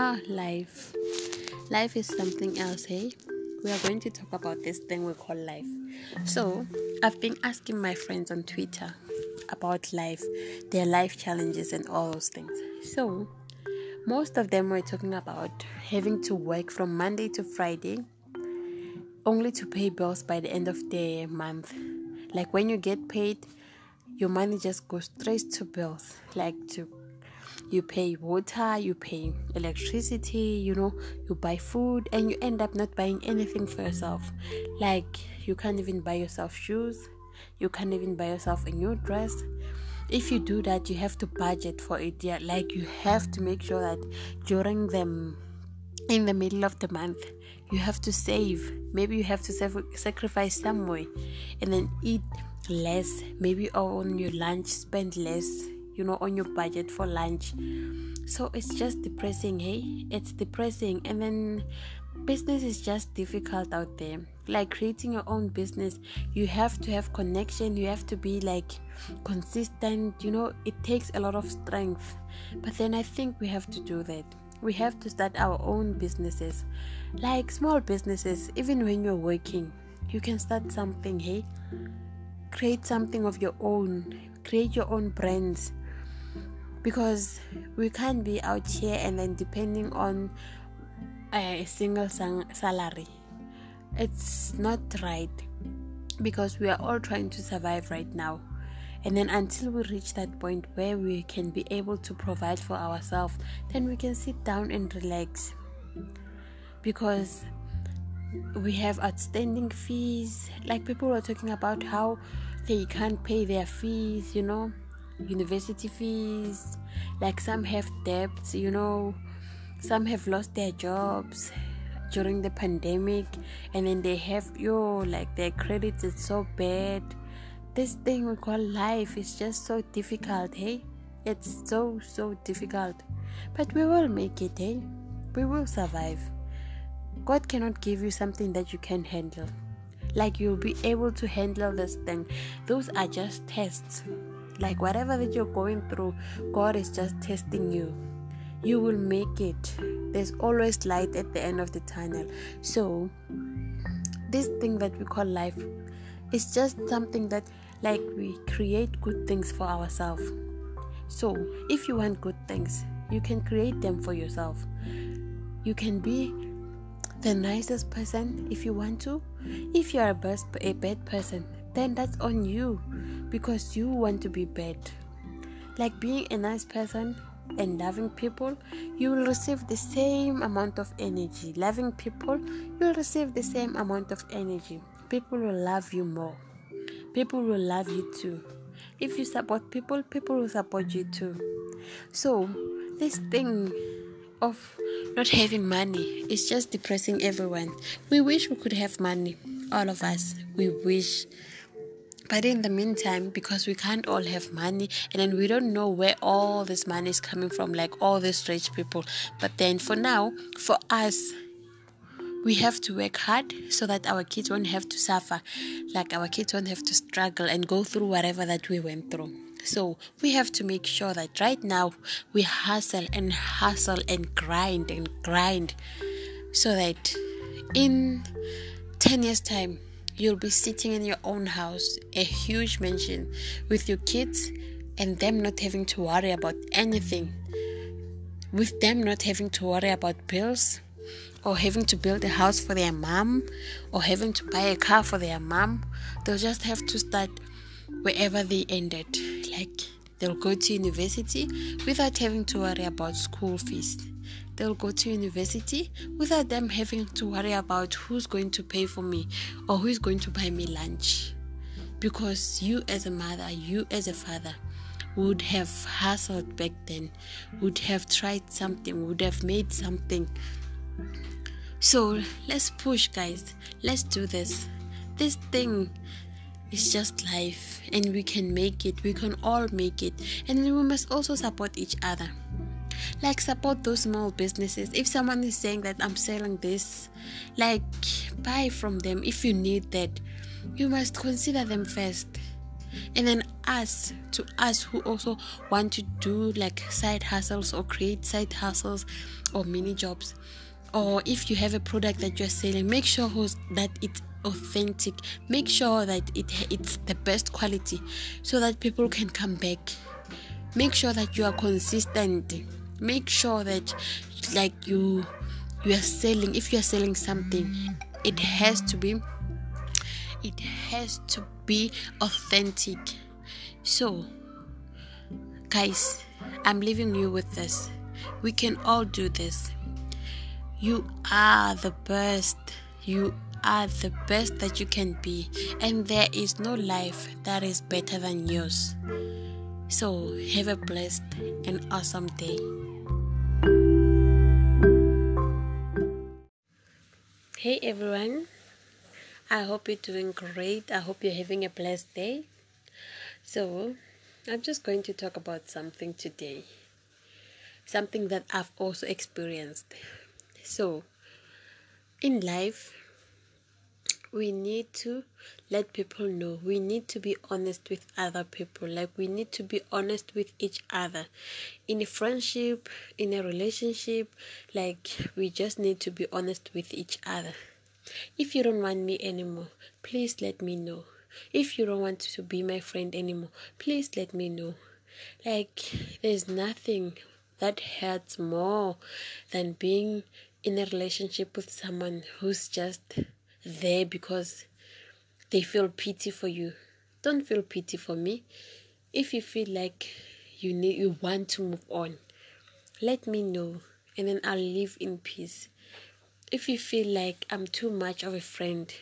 Ah, life. Life is something else, hey? We are going to talk about this thing we call life. So, I've been asking my friends on Twitter about life, their life challenges, and all those things. So, most of them were talking about having to work from Monday to Friday only to pay bills by the end of the month. Like when you get paid, your money just goes straight to bills, like to you pay water, you pay electricity, you know, you buy food, and you end up not buying anything for yourself. Like, you can't even buy yourself shoes, you can't even buy yourself a new dress. If you do that, you have to budget for it. Yeah, like you have to make sure that during them in the middle of the month, you have to save. Maybe you have to sacrifice some way, and then eat less. Maybe on your lunch, spend less you know on your budget for lunch. So it's just depressing hey? It's depressing. And then business is just difficult out there. Like creating your own business you have to have connection. You have to be like consistent. You know it takes a lot of strength. But then i think we have to do that. We have to start our own businesses. Like small businesses even when you're working you can start something hey? Create something of your own. Create your own brands because we can't be out here and then depending on a single salary. It's not right because we are all trying to survive right now. And then until we reach that point where we can be able to provide for ourselves then we can sit down and relax. Because we have outstanding fees. Like people were talking about how they can't pay their fees you know university fees. Like some have debts you know. Some have lost their jobs during the pandemic and then they have yo like their credit is so bad. This thing we call life is just so difficult hey? It's so so difficult. But we will make it hey? We will survive. God cannot give you something that you can handle. Like you'll be able to handle this thing. Those are just tests like whatever that you're going through, God is just testing you. You will make it. There's always light at the end of the tunnel. So, this thing that we call life is just something that, like, we create good things for ourselves. So, if you want good things, you can create them for yourself. You can be the nicest person if you want to. If you are a bad, a bad person, then that's on you because you want to be bad. Like being a nice person and loving people, you will receive the same amount of energy. Loving people, you'll receive the same amount of energy. People will love you more. People will love you too. If you support people, people will support you too. So, this thing of not having money is just depressing everyone. We wish we could have money, all of us. We wish but in the meantime, because we can't all have money and then we don't know where all this money is coming from, like all these rich people. But then for now, for us, we have to work hard so that our kids won't have to suffer, like our kids won't have to struggle and go through whatever that we went through. So we have to make sure that right now we hustle and hustle and grind and grind so that in 10 years' time you'll be sitting in your own house, a huge mansion, with your kids and them not having to worry about anything. With them not having to worry about bills or having to build a house for their mom or having to buy a car for their mom. They'll just have to start wherever they ended. Like they'll go to university without having to worry about school fees they'll go to university without them having to worry about who's going to pay for me or who's going to buy me lunch. Because you, as a mother, you, as a father, would have hustled back then, would have tried something, would have made something. So let's push, guys. Let's do this. This thing is just life, and we can make it. We can all make it, and we must also support each other like support those small businesses. If someone is saying that i'm selling this like buy from them if you need that. You must consider them first. And then us to us who also want to do like side hustles or create side hustles or mini jobs. Or if you have a product that you're selling make sure that it's authentic. Make sure that it it's the best quality so that people can come back. Make sure that you are consistent make sure that like you you are selling if you are selling something it has to be it has to be authentic. So guys i'm leaving you with this. We can all do this. You are the best. You are the best that you can be. And there is no life that is better than yours. So have a blessed and awesome day Hey everyone, I hope you're doing great. I hope you're having a blessed day. So, I'm just going to talk about something today, something that I've also experienced. So, in life, we need to let people know. We need to be honest with other people. Like we need to be honest with each other. In a friendship in a relationship like we just need to be honest with each other. If you don't want me anymore please let me know. If you don't want to be my friend anymore please let me know. Like there's nothing that hurts more than being in a relationship with someone who's just there because they feel pity for you. Don't feel pity for me. If you feel like you need you want to move on, let me know and then I'll live in peace. If you feel like I'm too much of a friend,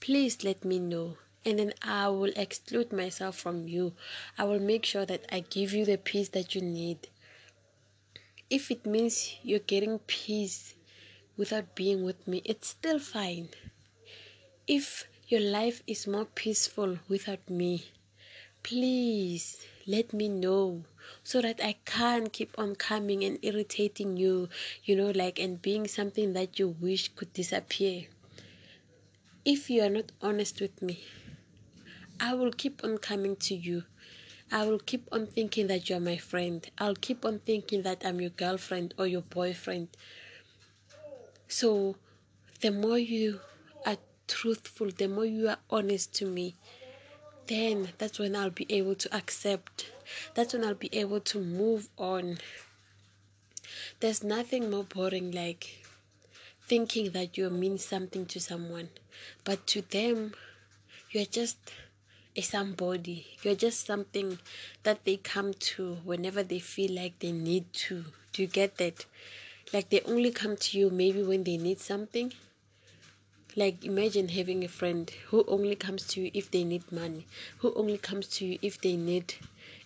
please let me know and then I will exclude myself from you. I will make sure that I give you the peace that you need. If it means you're getting peace without being with me, it's still fine. If your life is more peaceful without me, please let me know so that I can't keep on coming and irritating you, you know, like and being something that you wish could disappear. If you are not honest with me, I will keep on coming to you. I will keep on thinking that you're my friend. I'll keep on thinking that I'm your girlfriend or your boyfriend. So, the more you are truthful, the more you are honest to me, then that's when I'll be able to accept. That's when I'll be able to move on. There's nothing more boring like thinking that you mean something to someone, but to them, you're just a somebody. You're just something that they come to whenever they feel like they need to. Do you get that? Like they only come to you maybe when they need something like imagine having a friend who only comes to you if they need money, who only comes to you if they need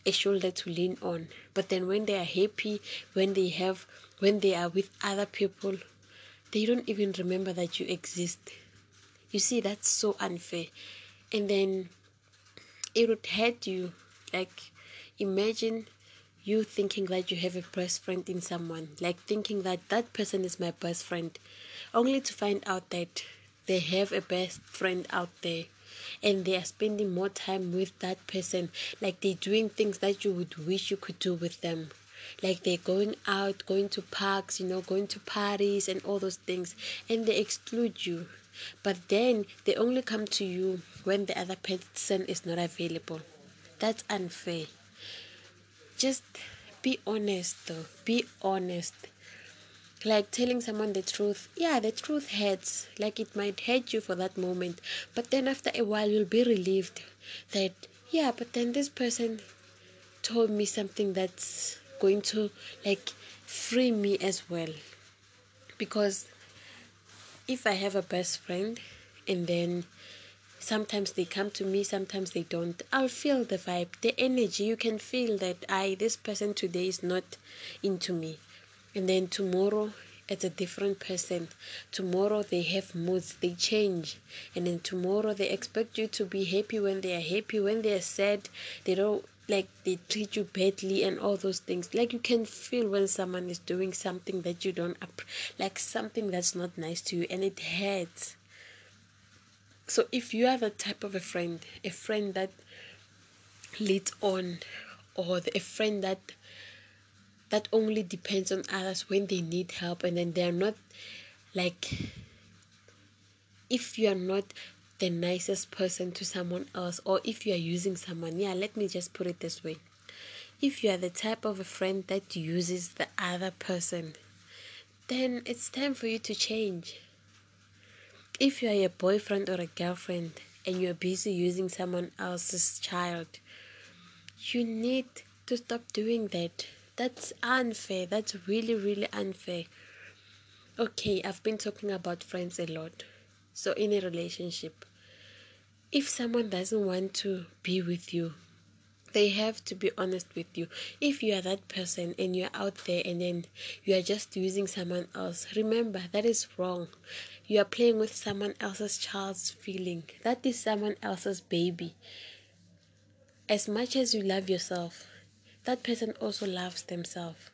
a shoulder to lean on. But then when they are happy, when they have when they are with other people, they don't even remember that you exist. You see, that's so unfair. And then it would hurt you. Like imagine you thinking that you have a best friend in someone, like thinking that that person is my best friend, only to find out that they have a best friend out there and they are spending more time with that person. Like they're doing things that you would wish you could do with them. Like they're going out going to parks you know going to parties and all those things. And they exclude you. But then they only come to you when the other person is not available. That's unfair. Just be honest though. Be honest like telling someone the truth yeah the truth hurts like it might hurt you for that moment but then after a while you'll be relieved that yeah but then this person told me something that's going to like free me as well. Because if i have a best friend and then sometimes they come to me sometimes they don't i'll feel the vibe the energy. You can feel that i this person today is not into me and then tomorrow it's a different person. Tomorrow they have moods they change. And then tomorrow they expect you to be happy when they are happy when they are sad. They don't like they treat you badly and all those things. Like you can feel when someone is doing something that you don't like something that's not nice to you and it hurts. So if you are the type of a friend a friend that leads on or a friend that that only depends on others when they need help and then they're not like if you are not the nicest person to someone else or if you are using someone yeah let me just put it this way. If you are the type of a friend that uses the other person then it's time for you to change. If you are a boyfriend or a girlfriend and you're busy using someone else's child you need to stop doing that that's unfair. That's really really unfair. Okay i've been talking about friends a lot. So in a relationship if someone doesn't want to be with you they have to be honest with you. If you are that person and you're out there and then you are just using someone else remember that is wrong. You are playing with someone else's child's feeling. That is someone else's baby. As much as you love yourself that person also loves themselves.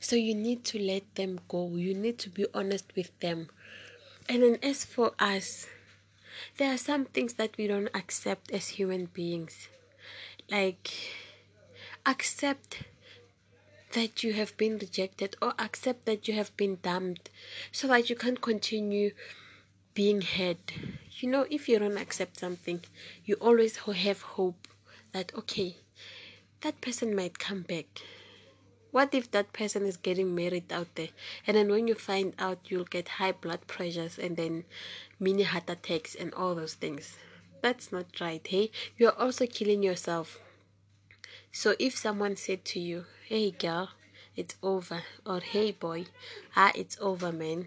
So you need to let them go. You need to be honest with them. And then as for us there are some things that we don't accept as human beings. Like accept that you have been rejected or accept that you have been dumped so that you can't continue being hurt you know if you don't accept something you always have hope that okay that person might come back. What if that person is getting married out there? And then when you find out you'll get high blood pressures and then mini heart attacks and all those things. That's not right hey? You're also killing yourself. So if someone said to you hey girl it's over or hey boy ah it's over man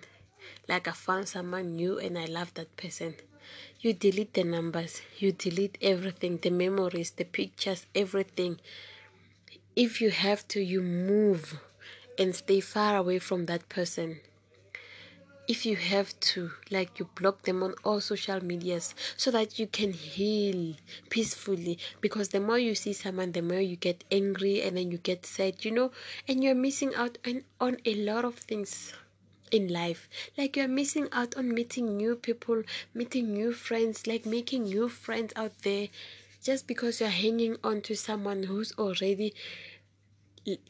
like i found someone new and i love that person you delete the numbers. You delete everything the memories the pictures everything. If you have to you move and stay far away from that person. If you have to like you block them on all social medias so that you can heal peacefully. Because the more you see someone the more you get angry and then you get sad you know? And you're missing out on, on a lot of things in life like you're missing out on meeting new people meeting new friends like making new friends out there just because you're hanging on to someone who's already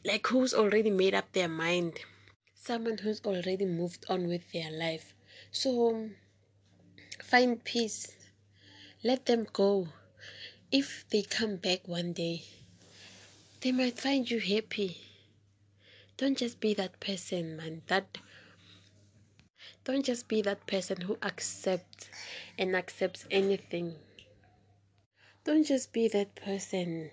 like who's already made up their mind someone who's already moved on with their life. So find peace. Let them go. If they come back one day, they might find you happy. Don't just be that person, man. That don't just be that person who accepts and accepts anything. Don't just be that person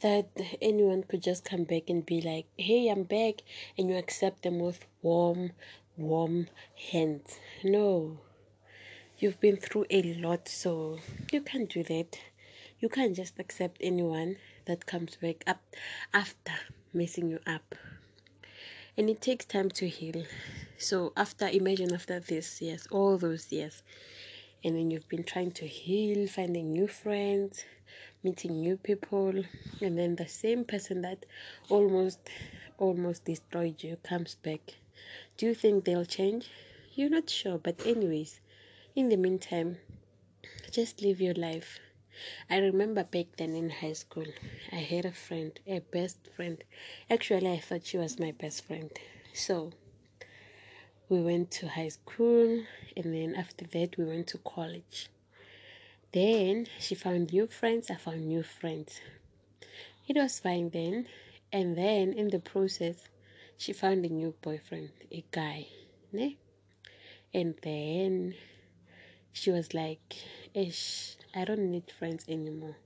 that anyone could just come back and be like, hey, I'm back, and you accept them with warm, warm hands. No. You've been through a lot, so you can't do that. You can't just accept anyone that comes back up after messing you up. And it takes time to heal. So after imagine after this yes, all those years, and then you've been trying to heal, finding new friends, meeting new people and then the same person that almost almost destroyed you comes back. Do you think they'll change? You're not sure but anyways in the meantime just live your life i remember back then in high school i had a friend a best friend actually i thought she was my best friend so we went to high school and then after that we went to college then she found new friends, I found new friends. It was fine then. And then in the process, she found a new boyfriend, a guy. Ne? And then she was like, Ish, I don't need friends anymore.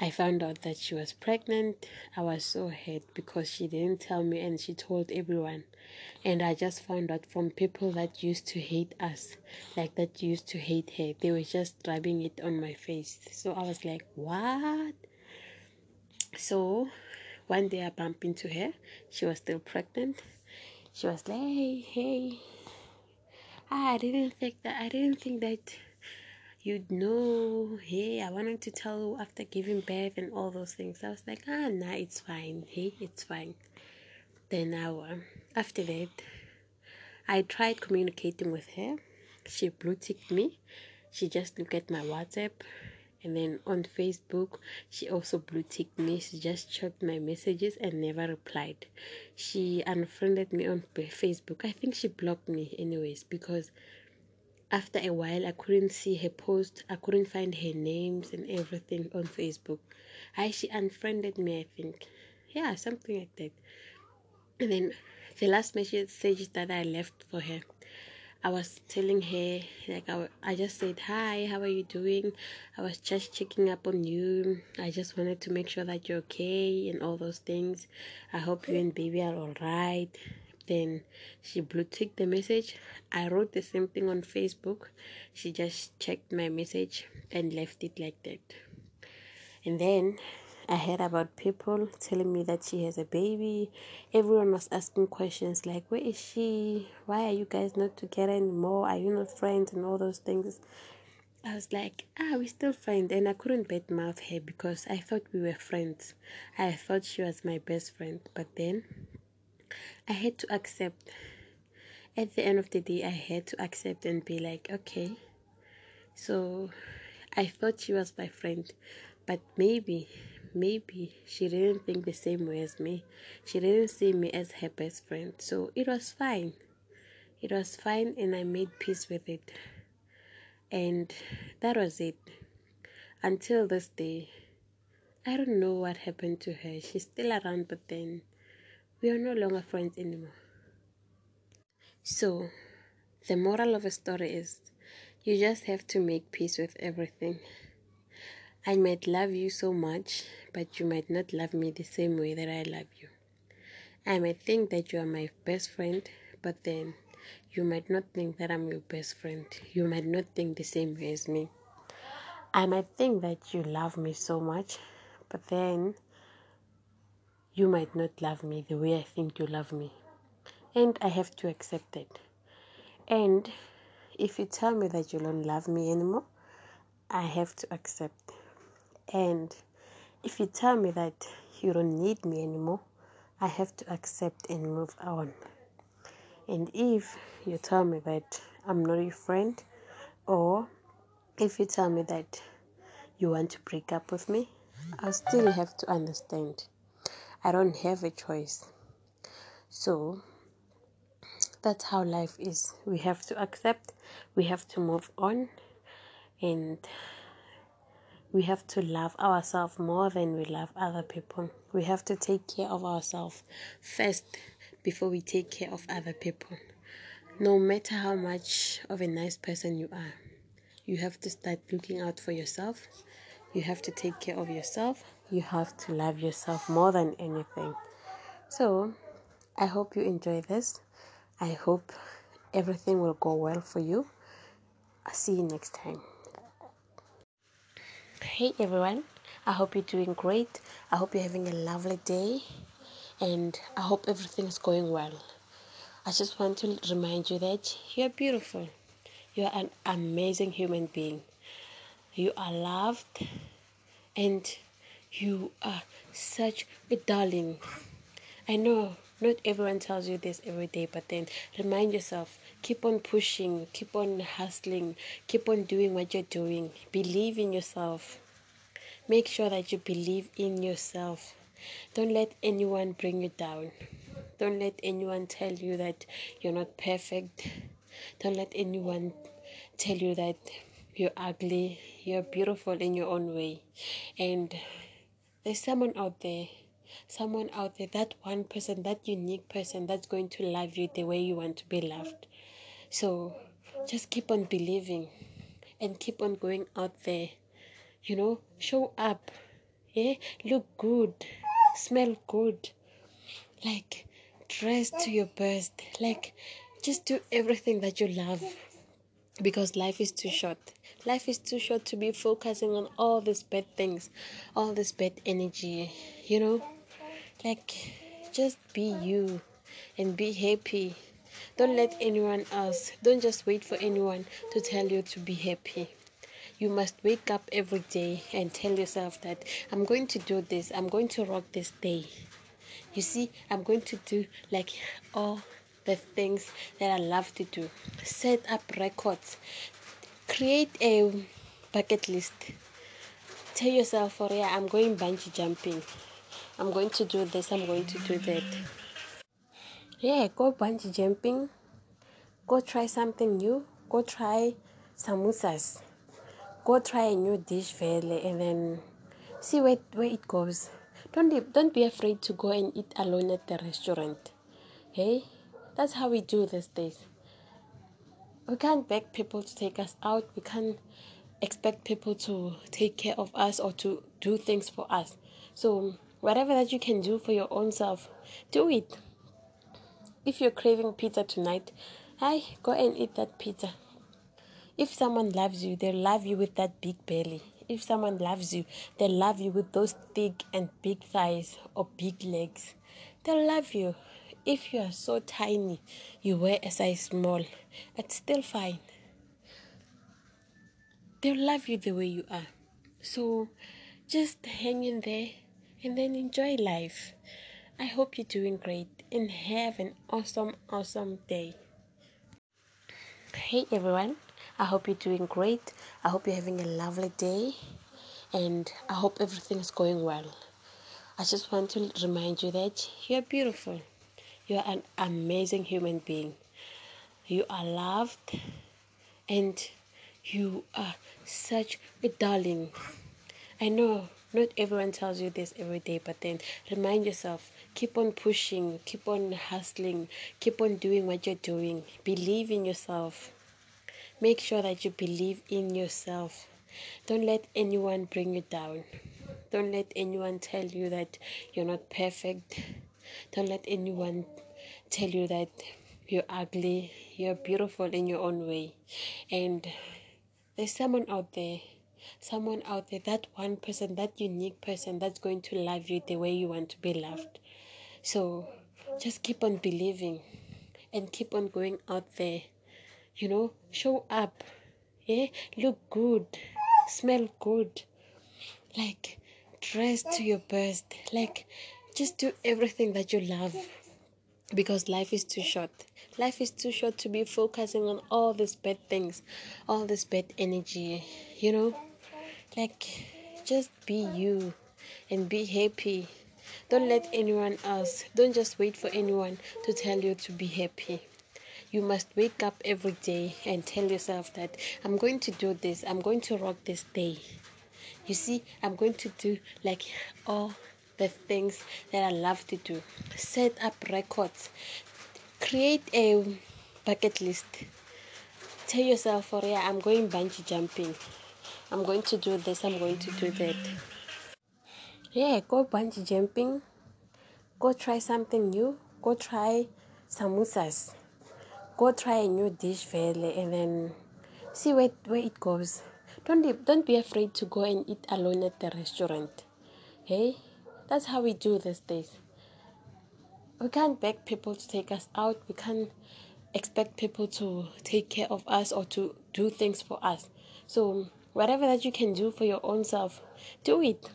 I found out that she was pregnant. I was so hurt because she didn't tell me and she told everyone. And I just found out from people that used to hate us, like that used to hate her. They were just rubbing it on my face. So I was like, what? So one day I bumped into her. She was still pregnant. She was like, hey, hey. Ah, I didn't think that. I didn't think that you'd know, hey, I wanted to tell you after giving birth and all those things. I was like, ah, nah, it's fine. Hey, it's fine. Then I, after that, I tried communicating with her. She blue ticked me. She just looked at my WhatsApp And then on Facebook, she also blue ticked me. She just checked my messages and never replied. She unfriended me on Facebook. I think she blocked me, anyways, because after a while I couldn't see her post. I couldn't find her names and everything on Facebook. I she unfriended me, I think. Yeah, something like that. And then the last message that I left for her I was telling her, like, I, I just said, Hi, how are you doing? I was just checking up on you. I just wanted to make sure that you're okay and all those things. I hope you and baby are all right. Then she blue ticked the message. I wrote the same thing on Facebook. She just checked my message and left it like that. And then I heard about people telling me that she has a baby. Everyone was asking questions like, Where is she? Why are you guys not together anymore? Are you not friends? And all those things. I was like, Ah, we're still friends. And I couldn't bad mouth her because I thought we were friends. I thought she was my best friend. But then I had to accept. At the end of the day, I had to accept and be like, Okay. So I thought she was my friend. But maybe maybe she didn't think the same way as me. She didn't see me as her best friend. So it was fine. It was fine, and I made peace with it. And that was it. Until this day, I don't know what happened to her. She's still around, but then we are no longer friends anymore. So, the moral of the story is you just have to make peace with everything. I might love you so much, but you might not love me the same way that I love you. I might think that you are my best friend, but then you might not think that I'm your best friend. You might not think the same way as me. I might think that you love me so much, but then you might not love me the way I think you love me. And I have to accept it. And if you tell me that you don't love me anymore, I have to accept and if you tell me that you don't need me anymore, I have to accept and move on. And if you tell me that I'm not your friend, or if you tell me that you want to break up with me, I still have to understand. I don't have a choice. So that's how life is. We have to accept, we have to move on, and we have to love ourselves more than we love other people. We have to take care of ourselves first before we take care of other people. No matter how much of a nice person you are, you have to start looking out for yourself. You have to take care of yourself. You have to love yourself more than anything. So, I hope you enjoy this. I hope everything will go well for you. I'll see you next time. Hey everyone, I hope you're doing great. I hope you're having a lovely day and I hope everything is going well. I just want to remind you that you're beautiful. You are an amazing human being. You are loved and you are such a darling. I know not everyone tells you this every day, but then remind yourself keep on pushing, keep on hustling, keep on doing what you're doing. Believe in yourself. Make sure that you believe in yourself. Don't let anyone bring you down. Don't let anyone tell you that you're not perfect. Don't let anyone tell you that you're ugly. You're beautiful in your own way. And there's someone out there, someone out there, that one person, that unique person that's going to love you the way you want to be loved. So just keep on believing and keep on going out there you know? Show up yeah? Look good smell good like dress to your best like just do everything that you love because life is too short life is too short to be focusing on all these bad things all this bad energy you know like just be you and be happy don't let anyone else don't just wait for anyone to tell you to be happy you must wake up every day and tell yourself that I'm going to do this, I'm going to rock this day. You see, I'm going to do like all the things that I love to do. Set up records, create a bucket list. tell yourself, oh yeah, I'm going bungee jumping. I'm going to do this, I'm going to do that. Yeah, go bungee jumping. Go try something new. Go try samosas. Go try a new dish, vele, and then see where, where it goes. Don't, don't be afraid to go and eat alone at the restaurant. Hey, that's how we do these days. We can't beg people to take us out. We can't expect people to take care of us or to do things for us. So, whatever that you can do for your own self, do it. If you're craving pizza tonight, hi, go and eat that pizza. If someone loves you, they'll love you with that big belly. If someone loves you, they'll love you with those thick and big thighs or big legs. They'll love you. If you are so tiny, you wear a size small, it's still fine they'll love you the way you are. So just hang in there and then enjoy life. I hope you're doing great and have an awesome, awesome day. Hey everyone, I hope you're doing great. I hope you're having a lovely day and I hope everything's going well. I just want to remind you that you're beautiful. You're an amazing human being. You are loved and you are such a darling. I know not everyone tells you this every day, but then remind yourself keep on pushing, keep on hustling, keep on doing what you're doing. Believe in yourself. Make sure that you believe in yourself. Don't let anyone bring you down. Don't let anyone tell you that you're not perfect. Don't let anyone tell you that you're ugly. You're beautiful in your own way. And there's someone out there someone out there that one person that unique person that's going to love you the way you want to be loved so just keep on believing and keep on going out there you know show up yeah look good smell good like dress to your best like just do everything that you love because life is too short Life is too short to be focusing on all these bad things, all this bad energy, you know? Like, just be you and be happy. Don't let anyone else, don't just wait for anyone to tell you to be happy. You must wake up every day and tell yourself that I'm going to do this, I'm going to rock this day. You see, I'm going to do like all the things that I love to do. Set up records. Create a bucket list. Tell yourself oh yeah i'm going bungee jumping. I'm going to do this. I'm going to do that. Yeah go bungee jumping. Go try something new. Go try samosas. Go try a new dish vele and then see where, where it goes. Don't don't be afraid to go and eat alone at the restaurant. Hey that's how we do these days we can't beg people to take us out. We can't expect people to take care of us or to do things for us. So, whatever that you can do for your own self, do it.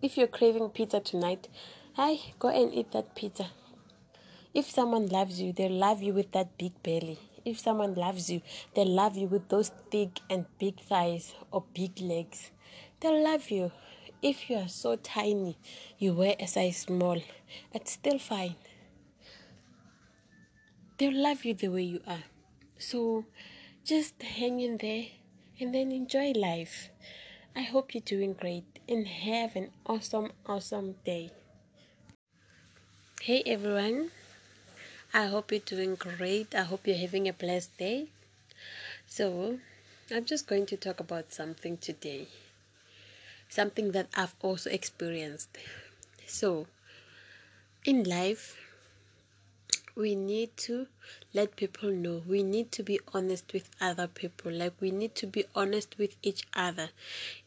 If you're craving pizza tonight, hi, go and eat that pizza. If someone loves you, they'll love you with that big belly. If someone loves you, they'll love you with those thick and big thighs or big legs. They'll love you. If you are so tiny, you wear a size small, it's still fine. They'll love you the way you are. So just hang in there and then enjoy life. I hope you're doing great and have an awesome, awesome day. Hey everyone, I hope you're doing great. I hope you're having a blessed day. So, I'm just going to talk about something today something that I've also experienced. So, in life, we need to let people know. We need to be honest with other people. Like, we need to be honest with each other.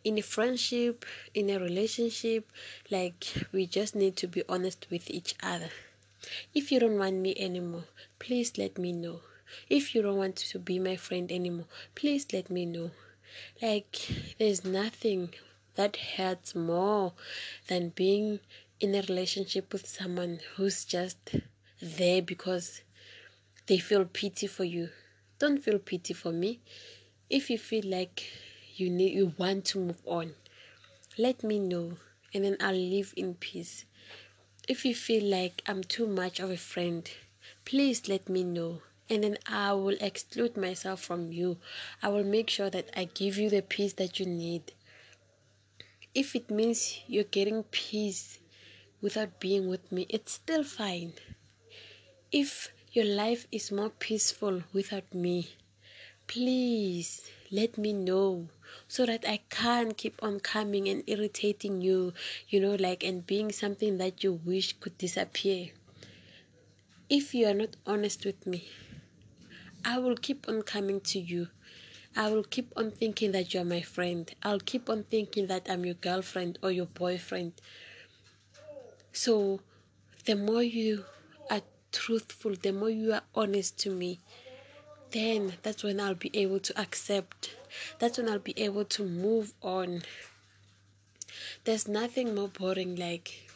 In a friendship, in a relationship, like, we just need to be honest with each other. If you don't want me anymore, please let me know. If you don't want to be my friend anymore, please let me know. Like, there's nothing that hurts more than being in a relationship with someone who's just there because they feel pity for you. Don't feel pity for me. If you feel like you need you want to move on, let me know and then I'll live in peace. If you feel like I'm too much of a friend, please let me know and then I will exclude myself from you. I will make sure that I give you the peace that you need. If it means you're getting peace without being with me, it's still fine. If your life is more peaceful without me, please let me know so that I can't keep on coming and irritating you, you know, like and being something that you wish could disappear. If you are not honest with me, I will keep on coming to you. I will keep on thinking that you're my friend. I'll keep on thinking that I'm your girlfriend or your boyfriend. So, the more you are truthful, the more you are honest to me, then that's when I'll be able to accept. That's when I'll be able to move on. There's nothing more boring like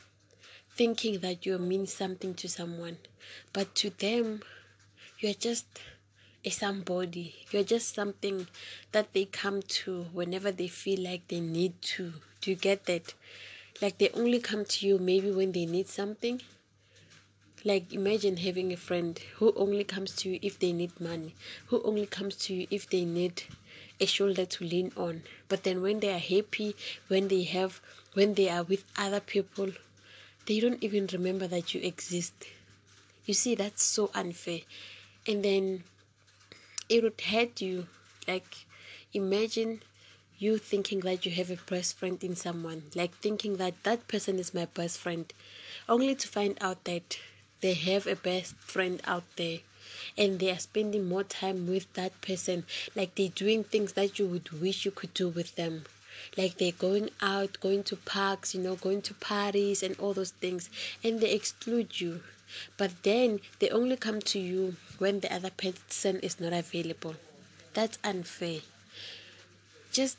thinking that you mean something to someone, but to them, you're just a somebody. You're just something that they come to whenever they feel like they need to. Do you get that? Like they only come to you maybe when they need something. Like imagine having a friend who only comes to you if they need money, who only comes to you if they need a shoulder to lean on. But then when they are happy, when they have when they are with other people, they don't even remember that you exist. You see, that's so unfair. And then it would hurt you. Like, imagine you thinking that you have a best friend in someone, like thinking that that person is my best friend, only to find out that they have a best friend out there and they are spending more time with that person, like they're doing things that you would wish you could do with them. Like they're going out, going to parks, you know, going to parties and all those things, and they exclude you. But then they only come to you when the other person is not available. That's unfair. Just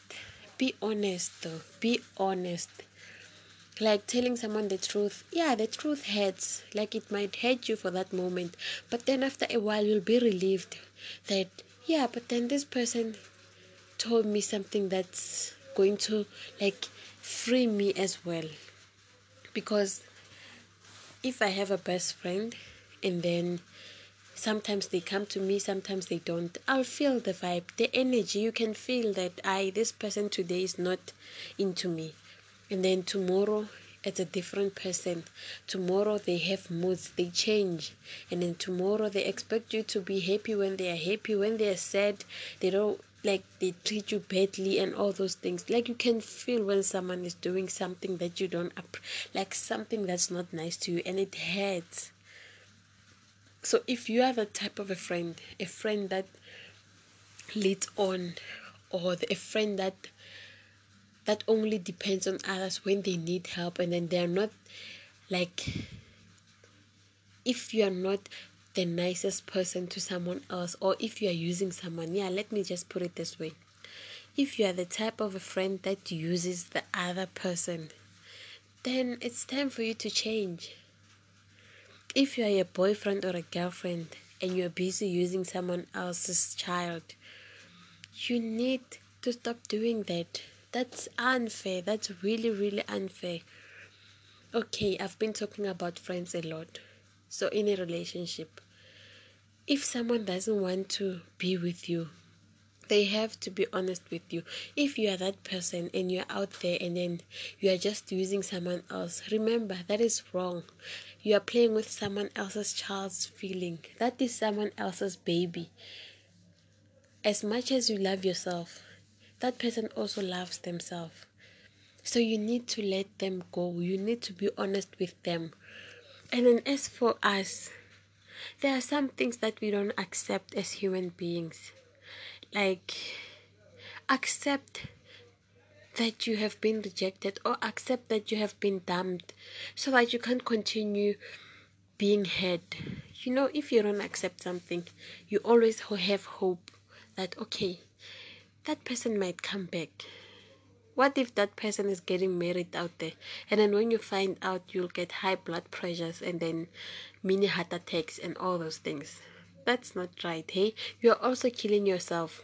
be honest though. Be honest. Like telling someone the truth. Yeah, the truth hurts. Like it might hurt you for that moment. But then after a while, you'll be relieved that, yeah, but then this person told me something that's going to like free me as well. Because if I have a best friend and then sometimes they come to me sometimes they don't i'll feel the vibe the energy. You can feel that i this person today is not into me. And then tomorrow it's a different person. Tomorrow they have moods they change. And then tomorrow they expect you to be happy when they are happy. When they are sad they don't like they treat you badly and all those things. Like you can feel when someone is doing something that you don't like something that's not nice to you and it hurts. So if you are the type of a friend a friend that leads on or a friend that that only depends on others when they need help and then they're not like if you are not the nicest person to someone else or if you are using someone yeah let me just put it this way. If you are the type of a friend that uses the other person then it's time for you to change. If you are a boyfriend or a girlfriend and you're busy using someone else's child you need to stop doing that. That's unfair. That's really really unfair. Okay i've been talking about friends a lot so, in a relationship, if someone doesn't want to be with you, they have to be honest with you. If you are that person and you're out there and then you are just using someone else, remember that is wrong. You are playing with someone else's child's feeling. That is someone else's baby. As much as you love yourself, that person also loves themselves. So you need to let them go. You need to be honest with them. And then, as for us, there are some things that we don't accept as human beings. Like, accept that you have been rejected or accept that you have been dumped so that you can't continue being hurt. You know, if you don't accept something, you always have hope that, okay, that person might come back what if that person is getting married out there? And then when you find out, you'll get high blood pressures and then mini heart attacks and all those things. That's not right, hey? You're also killing yourself.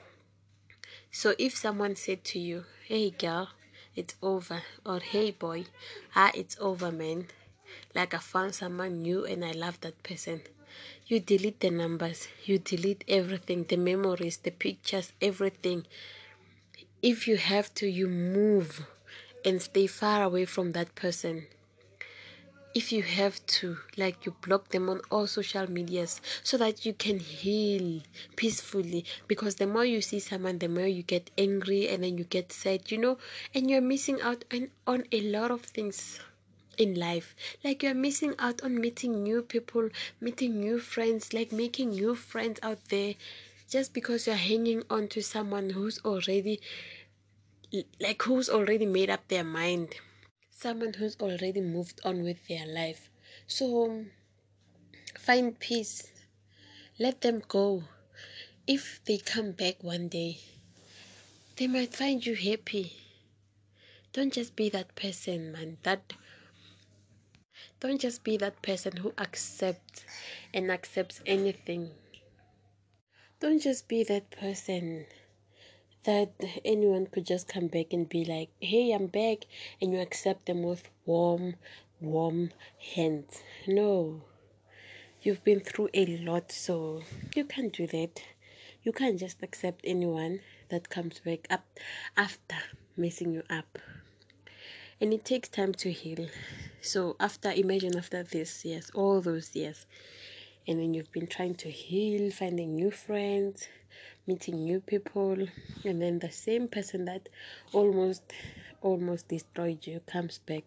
So if someone said to you, hey girl, it's over. Or hey boy, ah, it's over, man. Like I found someone new and I love that person. You delete the numbers, you delete everything, the memories, the pictures, everything. If you have to, you move and stay far away from that person. If you have to like you block them on all social medias so that you can heal peacefully. Because the more you see someone the more you get angry and then you get sad you know? And you're missing out on, on a lot of things in life. Like you're missing out on meeting new people meeting new friends like making new friends out there just because you're hanging on to someone who's already like who's already made up their mind someone who's already moved on with their life. So find peace. Let them go. If they come back one day, they might find you happy. Don't just be that person, man. That don't just be that person who accepts and accepts anything. Don't just be that person that anyone could just come back and be like, hey, I'm back, and you accept them with warm, warm hands. No. You've been through a lot, so you can't do that. You can't just accept anyone that comes back up after messing you up. And it takes time to heal. So after imagine after this years, all those years, and then you've been trying to heal, finding new friends, meeting new people. And then the same person that almost almost destroyed you comes back.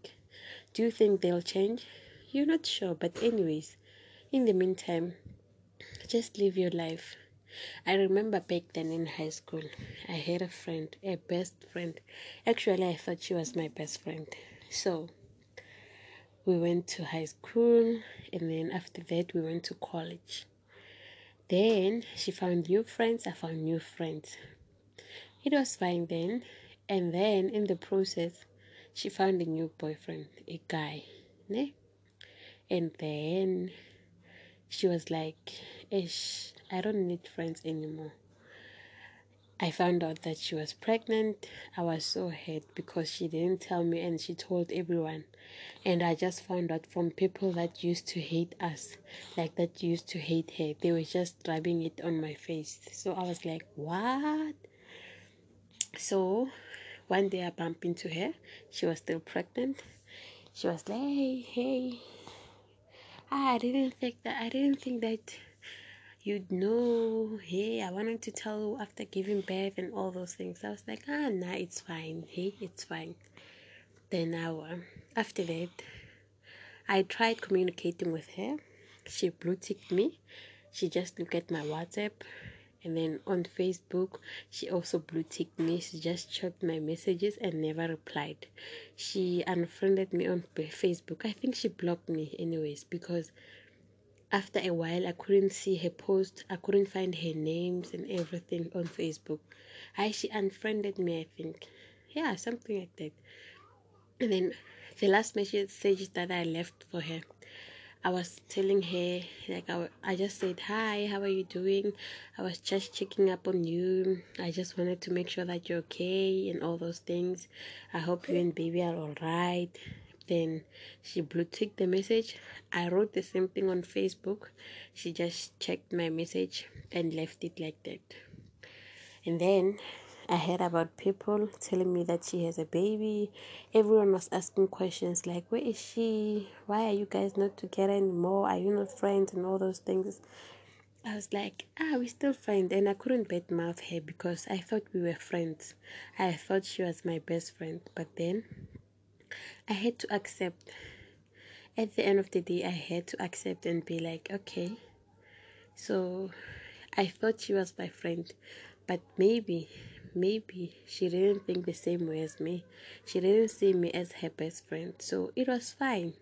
Do you think they'll change? You're not sure but anyways in the meantime just live your life. I remember back then in high school i had a friend a best friend. Actually i thought she was my best friend. So we went to high school and then after that we went to college then she found new friends, I found new friends. It was fine then. And then in the process, she found a new boyfriend, a guy. Ne? And then she was like, Ish, I don't need friends anymore. I found out that she was pregnant. I was so hurt because she didn't tell me and she told everyone. And I just found out from people that used to hate us, like that used to hate her. They were just rubbing it on my face. So I was like, what? So one day I bumped into her. She was still pregnant. She was like, hey, hey. Ah, I didn't think that. I didn't think that you'd know, hey, I wanted to tell you after giving birth and all those things. I was like, ah, nah, it's fine. Hey, it's fine. Then I, after that, I tried communicating with her. She blue ticked me. She just looked at my WhatsApp. And then on Facebook, she also blue ticked me. She just checked my messages and never replied. She unfriended me on Facebook. I think she blocked me, anyways, because after a while i couldn't see her post i couldn't find her names and everything on facebook. I she unfriended me i think. Yeah something like that. And then the last message that i left for her i was telling her like I, I just said hi how are you doing? I was just checking up on you. I just wanted to make sure that you're okay and all those things. I hope you and baby are all right then she blue ticked the message i wrote the same thing on facebook she just checked my message and left it like that and then I heard about people telling me that she has a baby. Everyone was asking questions like, Where is she? Why are you guys not together anymore? Are you not friends? And all those things. I was like, Ah, we still friends. And I couldn't bad mouth her because I thought we were friends. I thought she was my best friend. But then I had to accept. At the end of the day, I had to accept and be like, okay. So I thought she was my friend, but maybe, maybe she didn't think the same way as me. She didn't see me as her best friend. So it was fine.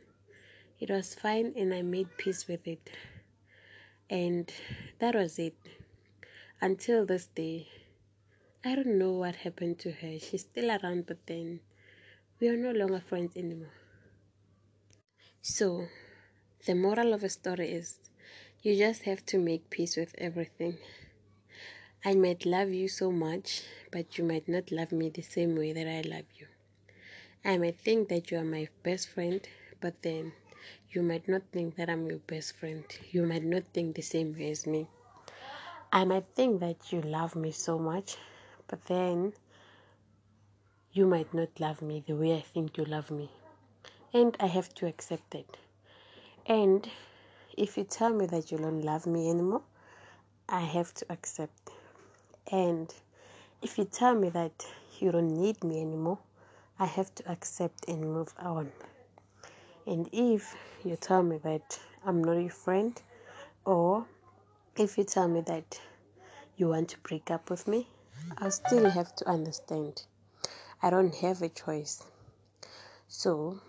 It was fine, and I made peace with it. And that was it. Until this day, I don't know what happened to her. She's still around, but then we are no longer friends anymore. So, the moral of the story is you just have to make peace with everything. I might love you so much, but you might not love me the same way that I love you. I might think that you are my best friend, but then you might not think that I'm your best friend. You might not think the same way as me. I might think that you love me so much, but then you might not love me the way I think you love me. And I have to accept it. And if you tell me that you don't love me anymore, I have to accept. And if you tell me that you don't need me anymore, I have to accept and move on. And if you tell me that I'm not your friend, or if you tell me that you want to break up with me, I still have to understand. I don't have a choice. So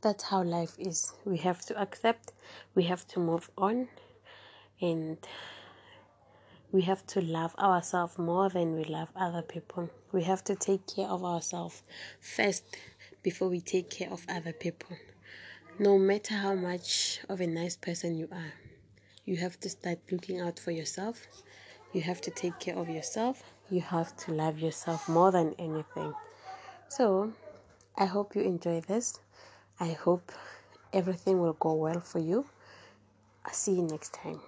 that's how life is. We have to accept, we have to move on, and we have to love ourselves more than we love other people. We have to take care of ourselves first before we take care of other people. No matter how much of a nice person you are, you have to start looking out for yourself. You have to take care of yourself. You have to love yourself more than anything. So, I hope you enjoy this. I hope everything will go well for you. I'll see you next time.